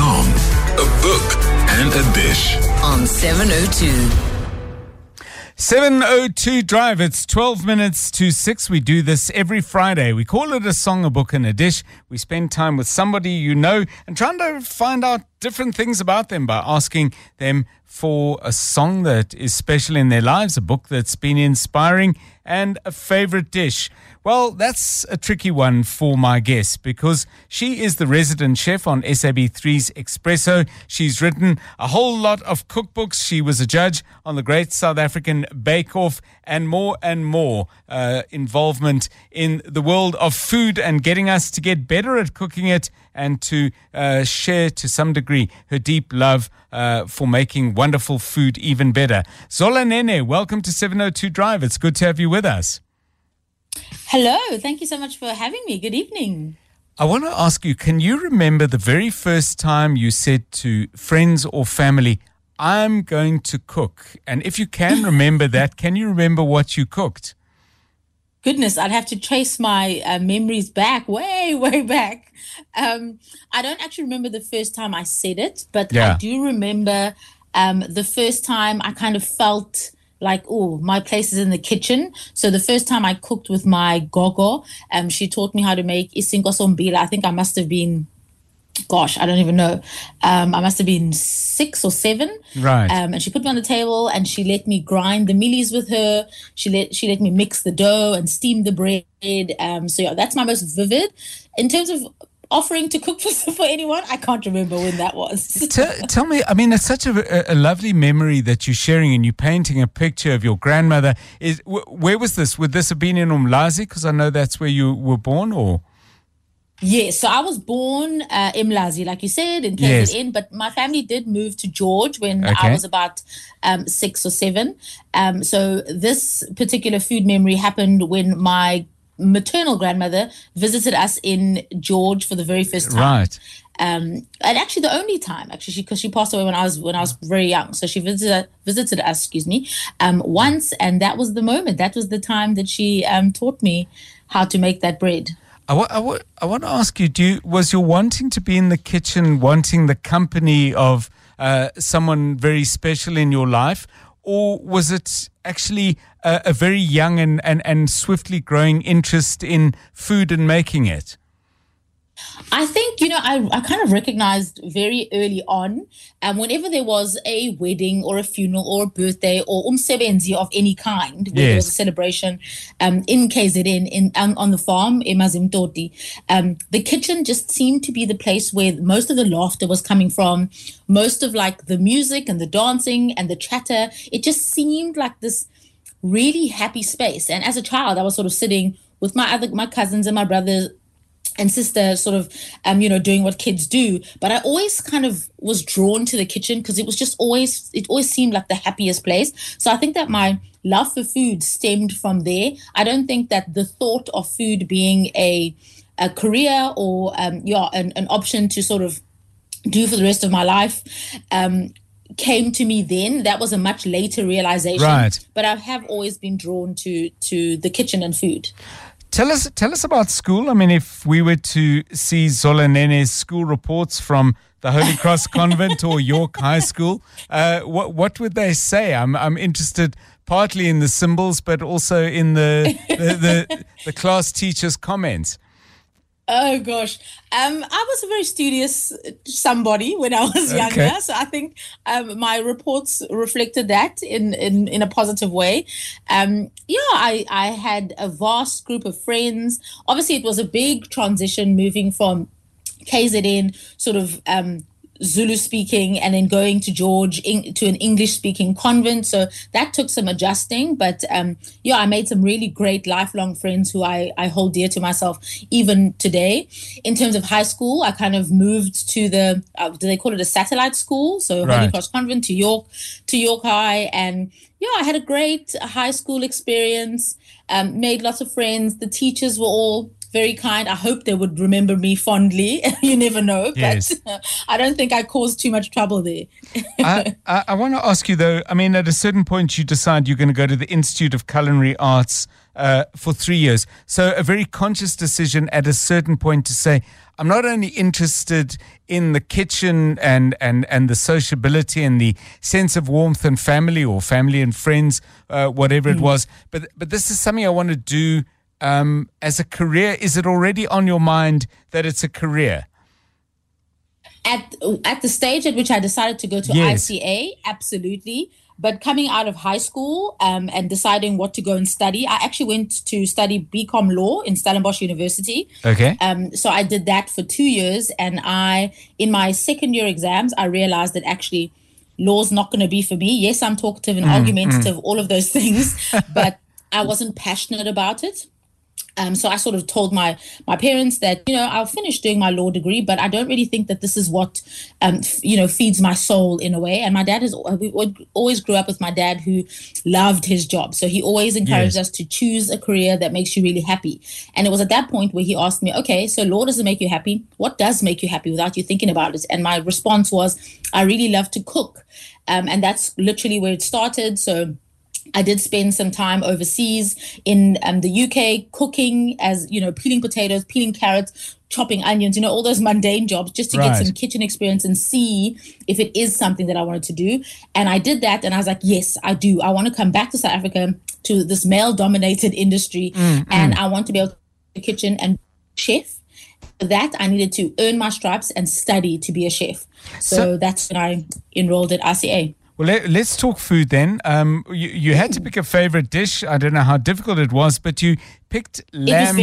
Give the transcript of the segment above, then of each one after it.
song, a book, and a dish. on 702. 702 Drive. It's 12 minutes to 6. We do this every Friday. We call it a song, a book, and a dish. We spend time with somebody you know and trying to find out different things about them by asking them for a song that is special in their lives, a book that's been inspiring, and a favorite dish. Well, that's a tricky one for my guest because she is the resident chef on SABC3's Espresso. She's written a whole lot of cookbooks. She was a judge on the Great South African Bake Off and more and more uh, involvement in the world of food and getting us to get better at cooking it and to uh, share to some degree her deep love uh, for making wonderful food even better. Zola Nene, welcome to 702 Drive. It's good to have you with us. Hello, thank you so much for having me. Good evening. I want to ask you can you remember the very first time you said to friends or family, I'm going to cook? And if you can remember that, can you remember what you cooked? Goodness, I'd have to trace my uh, memories back, way, way back. Um, I don't actually remember the first time I said it, but Yeah. I do remember um, the first time I kind of felt like, oh, my place is in the kitchen. So the first time I cooked with my gogo, um, she taught me how to make isinkwa sombila. I think I must have been, gosh, I don't even know. Um, I must have been six or seven. Right. Um, and she put me on the table and she let me grind the mealies with her. She let she let me mix the dough and steam the bread. Um, so yeah, that's my most vivid. In terms of offering to cook for, for anyone, I can't remember when that was. Tell, tell me, I mean, it's such a, a lovely memory that you're sharing and you're painting a picture of your grandmother. Is wh- Where was this? Would this have been in Umlazi? Because I know that's where you were born, or? Yes, so I was born uh, in Mlazi, like you said, in KZN, Yes. but my family did move to George when Okay. I was about um, six or seven. Um, so this particular food memory happened when my maternal grandmother visited us in George for the very first time. Right. um, and actually the only time actually because she, passed away when I was when I was very young so she visited visited us excuse me um, once and that was the moment that was the time that she um, taught me how to make that bread I wa- I wa- I want to ask you, do you, was your wanting to be in the kitchen, wanting the company of uh, someone very special in your life, or was it actually a, a very young and, and, and swiftly growing interest in food and making it? I think, you know, I, I kind of recognized very early on, um, whenever there was a wedding or a funeral or a birthday or umsebenzi of any kind, where there was a celebration um, in KZN, in, on, on the farm, eManzimtoti, um, the kitchen just seemed to be the place where most of the laughter was coming from, most of like the music and the dancing and the chatter. It just seemed like this really happy space. And as a child, I was sort of sitting with my other my cousins and my brothers and sister sort of um you know doing what kids do. But i always kind of was drawn to the kitchen because it was just always it always seemed like the happiest place. So i think that my love for food stemmed from there. I don't think that the thought of food being a a career or um yeah an, an option to sort of do for the rest of my life um came to me then. That was a much later realization. Right. but i have always been drawn to to the kitchen and food Tell us, tell us about school. I mean, if we were to see Zola Nene's school reports from the Holy Cross Convent or York High School, uh, what what would they say? I'm I'm interested partly in the symbols, but also in the the, the, the class teacher's comments. Oh gosh, um, I was a very studious somebody when I was younger, Okay. so I think um, my reports reflected that in in, in a positive way. Um, yeah, I I had a vast group of friends. Obviously, it was a big transition moving from KZN sort of um, Zulu speaking and then going to George in, to an English speaking convent. So that took some adjusting. But um, yeah, I made some really great lifelong friends who I, I hold dear to myself even today. In terms of high school, I kind of moved to the, uh, do they call it a satellite school? So Holy Cross Convent to York, to York High. And yeah, I had a great high school experience, um, made lots of friends. The teachers were all very kind. I hope they would remember me fondly. you never know, Yes. but I don't think I caused too much trouble there. I, I, I want to ask you though. I mean, at a certain point, you decide you're going to go to the Institute of Culinary Arts, uh, uh, for three years. So a very conscious decision at a certain point to say, I'm not only interested in the kitchen and, and, and the sociability and the sense of warmth and family or family and friends, uh, whatever mm. it was, but, but this is something I want to do um, as a career. Is it already on your mind that it's a career? At, at the stage at which I decided to go to yes. ICA, absolutely. But coming out of high school um, and deciding what to go and study, I actually went to study BCom law in Stellenbosch University. Okay. Um, so I did that for two years, and I, in my second year exams, I realized that actually law's not going to be for me. Yes, I'm talkative and mm, argumentative, mm. all of those things, but I wasn't passionate about it. Um, so I sort of told my my parents that you know I'll finish doing my law degree, but I don't really think that this is what um, f- you know feeds my soul in a way. And my dad is we always grew up with my dad who loved his job, so he always encouraged yes. us to choose a career that makes you really happy. And it was at that point where he asked me, okay, so law doesn't make you happy. What does make you happy without you thinking about it? And my response was, I really love to cook, um, and that's literally where it started. So I did spend some time overseas in um, the UK cooking, as you know, peeling potatoes, peeling carrots, chopping onions, you know, all those mundane jobs just to right. get some kitchen experience and see if it is something that I wanted to do. And I did that, and I was like, yes, I do. I want to come back to South Africa to this male dominated industry, mm, and. I want to be able to the kitchen and chef. For that, I needed to earn my stripes and study to be a chef. So, so that's when I enrolled at ICA. Well, let, us talk food then. Um, you, you had to pick a favorite dish. I don't know how difficult it was, but you picked lamb,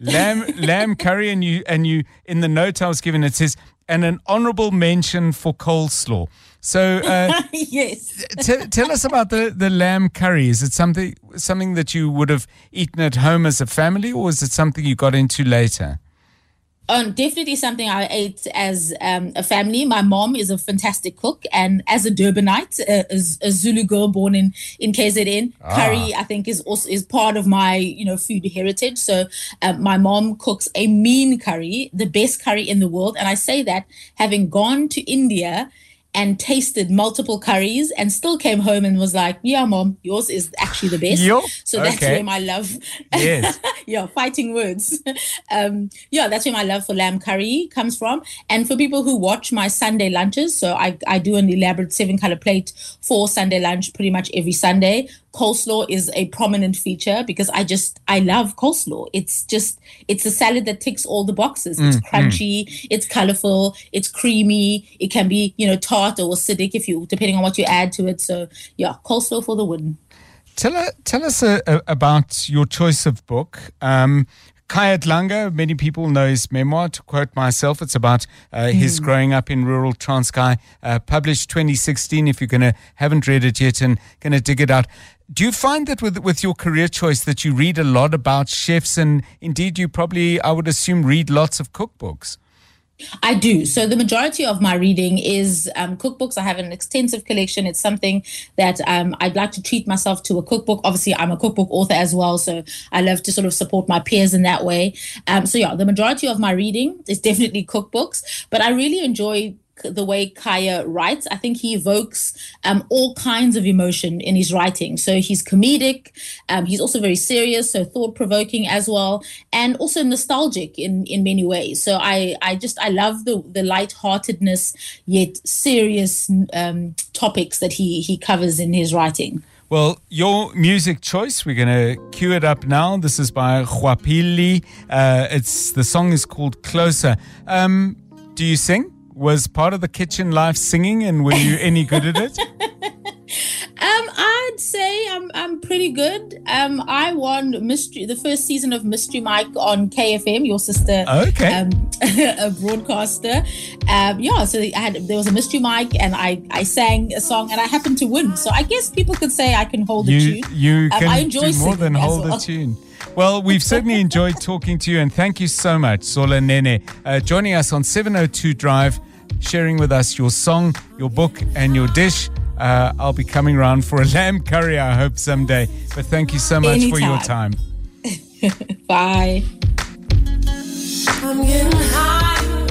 lamb, lamb curry, and you and you in the note I was given it says and an honourable mention for coleslaw. So, uh, yes, t- tell us about the, the lamb curry. Is it something something that you would have eaten at home as a family, or is it something you got into later? Um, definitely something I ate as um, a family. My mom is a fantastic cook, and as a Durbanite, a, a Zulu girl born in in KZN, ah. curry I think is also is part of my you know food heritage. So um, my mom cooks a mean curry, the best curry in the world, and I say that having gone to India and tasted multiple curries and still came home and was like, yeah, mom, yours is actually the best. Yo, so that's okay. where my love, yes. yeah, fighting words. um, yeah, that's where my love for lamb curry comes from. And for people who watch my Sunday lunches, so I, I do an elaborate seven color plate for Sunday lunch pretty much every Sunday coleslaw is a prominent feature because I just I love coleslaw. It's just it's a salad that ticks all the boxes. It's mm, crunchy, mm. it's colorful, it's creamy. It can be you know tart or acidic if you depending on what you add to it. So yeah, coleslaw for the win. Tell, tell us uh, uh, about your choice of book. Um, Khaya Dlanga, many people know his memoir. To quote myself, it's about uh, his mm. growing up in rural Transkei, uh, published 2016. If you're going to haven't read it yet and to dig it out, do you find that with with your career choice that you read a lot about chefs and indeed you probably I would assume read lots of cookbooks? I do. So the majority of my reading is um, cookbooks. I have an extensive collection. It's something that um, I'd like to treat myself to a cookbook. Obviously, I'm a cookbook author as well, so I love to sort of support my peers in that way. Um, so yeah, the majority of my reading is definitely cookbooks, but I really enjoy the way Khaya writes. I think he evokes um, all kinds of emotion in his writing. So he's comedic, um, he's also very serious, so thought provoking as well, and also nostalgic in in many ways. So I I just I love the the lightheartedness yet serious um, topics that he he covers in his writing. Well, your music choice, we're going to cue it up now. This is by Juapili. Uh, it's the song is called Closer. Um, do you sing? Was part of the kitchen life singing, and were you any good at it? Um, I'd say I'm I'm pretty good. Um, I won mystery the first season of Mystery Mike on KFM. Your sister, okay, um, a broadcaster. Um, yeah, so I had there was a Mystery Mike, and I I sang a song, and I happened to win. So I guess people could say I can hold you, a tune. You um, can I enjoy do more than hold well. a tune. Well, we've certainly enjoyed talking to you, and thank you so much, Zola Nene, uh, joining us on 702 Drive, sharing with us your song, your book, and your dish. Uh, I'll be coming around for a lamb curry, I hope, someday. But thank you so much Anytime. for your time. Bye. I'm getting high.